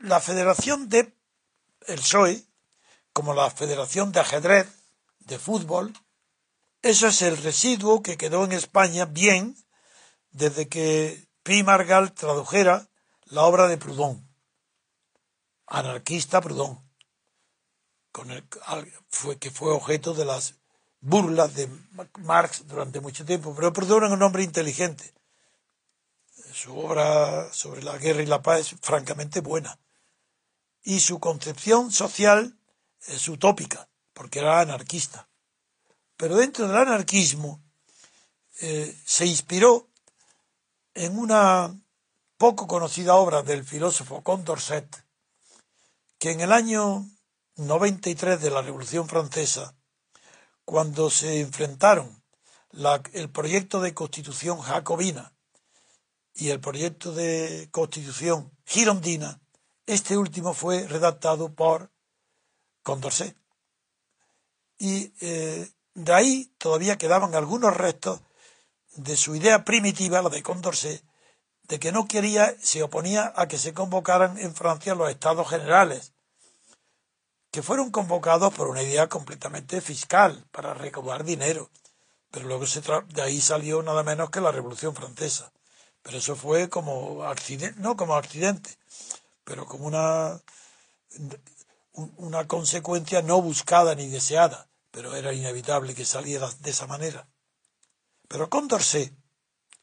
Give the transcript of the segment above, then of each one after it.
La Federación de el PSOE, como la Federación de Ajedrez de Fútbol, eso es el residuo que quedó en España bien desde que Pi Margal tradujera la obra de Proudhon, anarquista Proudhon, con el, fue, que fue objeto de las burlas de Marx durante mucho tiempo, pero Proudhon era un hombre inteligente. Su obra sobre la guerra y la paz es francamente buena y su concepción social es utópica, porque era anarquista. Pero dentro del anarquismo eh, se inspiró en una poco conocida obra del filósofo Condorcet, que en el año 93 de la Revolución Francesa, cuando se enfrentaron el proyecto de constitución jacobina y el proyecto de constitución girondina, este último fue redactado por Condorcet. Y eh, de ahí todavía quedaban algunos restos de su idea primitiva, la de Condorcet, de que no quería, se oponía a que se convocaran en Francia los estados generales, que fueron convocados por una idea completamente fiscal, para recaudar dinero. Pero luego se de ahí salió nada menos que la Revolución Francesa. Pero eso fue como accidente, no como accidente, pero como una, una consecuencia no buscada ni deseada, pero era inevitable que saliera de esa manera. Pero Condorcet,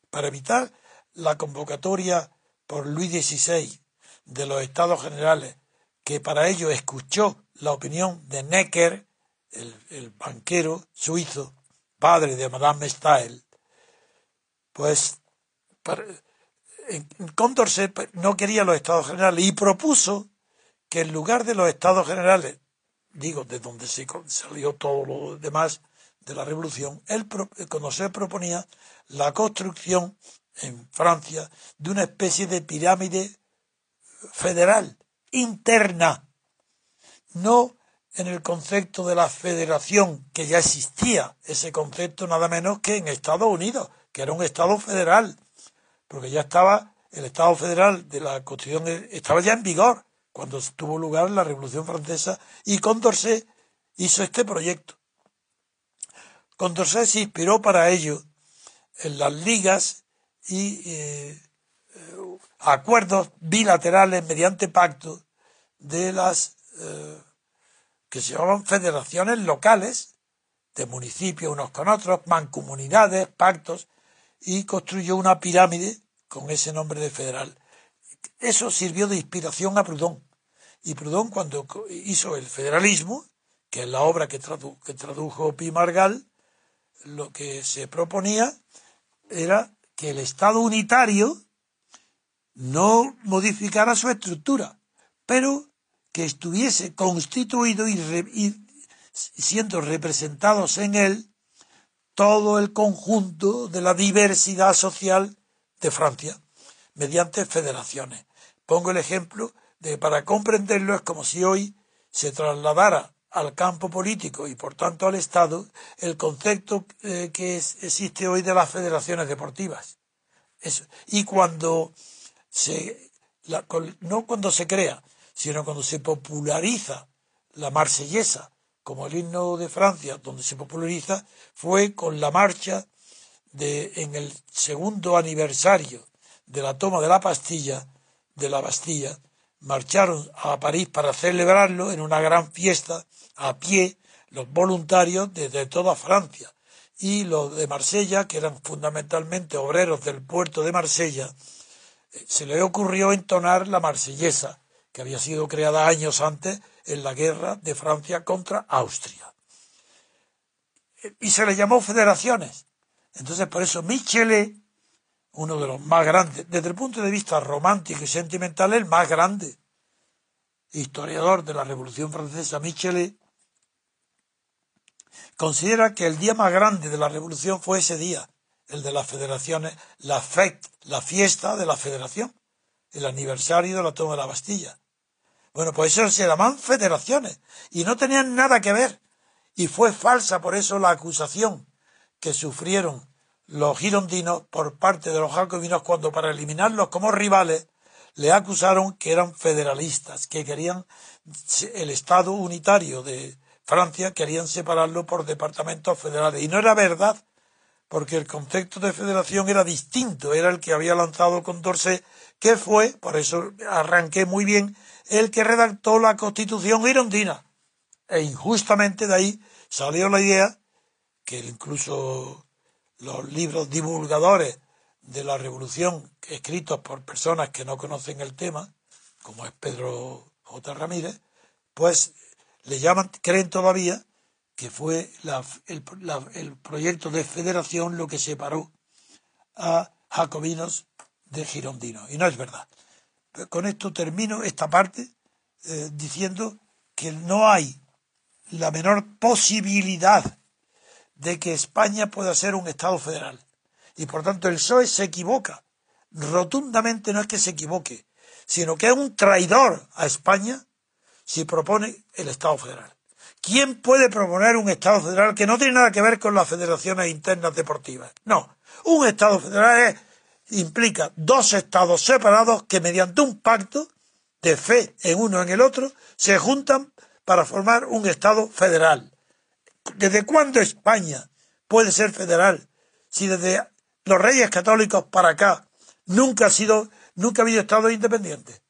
para evitar la convocatoria por Luis XVI de los Estados Generales, que para ello escuchó la opinión de Necker, el, banquero suizo, padre de Madame Stael, pues Condorcet no quería los estados generales y propuso que en lugar de los estados generales, digo, de donde se salió todo lo demás de la revolución, él, Condorcet proponía la construcción en Francia de una especie de pirámide federal, interna, no en el concepto de la federación, que ya existía ese concepto nada menos que en Estados Unidos, que era un Estado federal, porque ya estaba el Estado federal de la Constitución, estaba ya en vigor cuando tuvo lugar la Revolución Francesa y Condorcet hizo este proyecto. Condorcet se inspiró para ello en las ligas y eh, acuerdos bilaterales mediante pacto de las eh, que se llamaban federaciones locales de municipios unos con otros, mancomunidades, pactos, y construyó una pirámide con ese nombre de federal. Eso sirvió de inspiración a Proudhon. Y Proudhon, cuando hizo el federalismo, que es la obra que, que tradujo Pi Margal, lo que se proponía era que el Estado unitario no modificara su estructura, pero que estuviese constituido y siendo representados en él todo el conjunto de la diversidad social de Francia mediante federaciones. Pongo el ejemplo de que para comprenderlo es como si hoy se trasladara al campo político y por tanto al Estado el concepto eh, que existe hoy de las federaciones deportivas. Y cuando se, no cuando se crea, sino cuando se populariza la marsellesa como el himno de Francia, donde se populariza, fue con la marcha de, en el segundo aniversario de la toma de la pastilla, de la Bastilla, marcharon a París para celebrarlo en una gran fiesta a pie los voluntarios desde toda Francia. Y los de Marsella, que eran fundamentalmente obreros del puerto de Marsella, eh, se le ocurrió entonar la marsellesa, que había sido creada años antes en la guerra de Francia contra Austria. Y se le llamó federaciones. Entonces, por eso Michelet, uno de los más grandes, desde el punto de vista romántico y sentimental, el más grande historiador de la Revolución Francesa, Michelet, considera que el día más grande de la Revolución fue ese día, el de las federaciones, la fête, la fiesta de la federación, el aniversario de la toma de la Bastilla. Bueno, pues eso se llaman federaciones y no tenían nada que ver. Y fue falsa por eso la acusación que sufrieron los girondinos por parte de los jacobinos cuando para eliminarlos como rivales le acusaron que eran federalistas, que querían el Estado unitario de Francia, querían separarlo por departamentos federales. Y no era verdad, porque el concepto de federación era distinto, era el que había lanzado Condorcet, que fue, por eso arranqué muy bien, el que redactó la constitución girondina. E injustamente de ahí salió la idea, que incluso los libros divulgadores de la revolución escritos por personas que no conocen el tema, como es Pedro J. Ramírez, pues le llaman, creen todavía que fue el, proyecto de federación lo que separó a jacobinos de girondinos. Y no es verdad. Con esto termino esta parte eh, diciendo que no hay la menor posibilidad de que España pueda ser un Estado federal. Y por tanto el PSOE se equivoca. Rotundamente no es que se equivoque, sino que es un traidor a España si propone el Estado federal. ¿Quién puede proponer un Estado federal que no tiene nada que ver con las federaciones internas deportivas? No. Un Estado federal implica dos Estados separados que mediante un pacto de fe en uno en el otro se juntan para formar un Estado federal. ¿Desde cuándo España puede ser federal si desde los reyes católicos para acá nunca ha sido, nunca ha habido Estado independiente.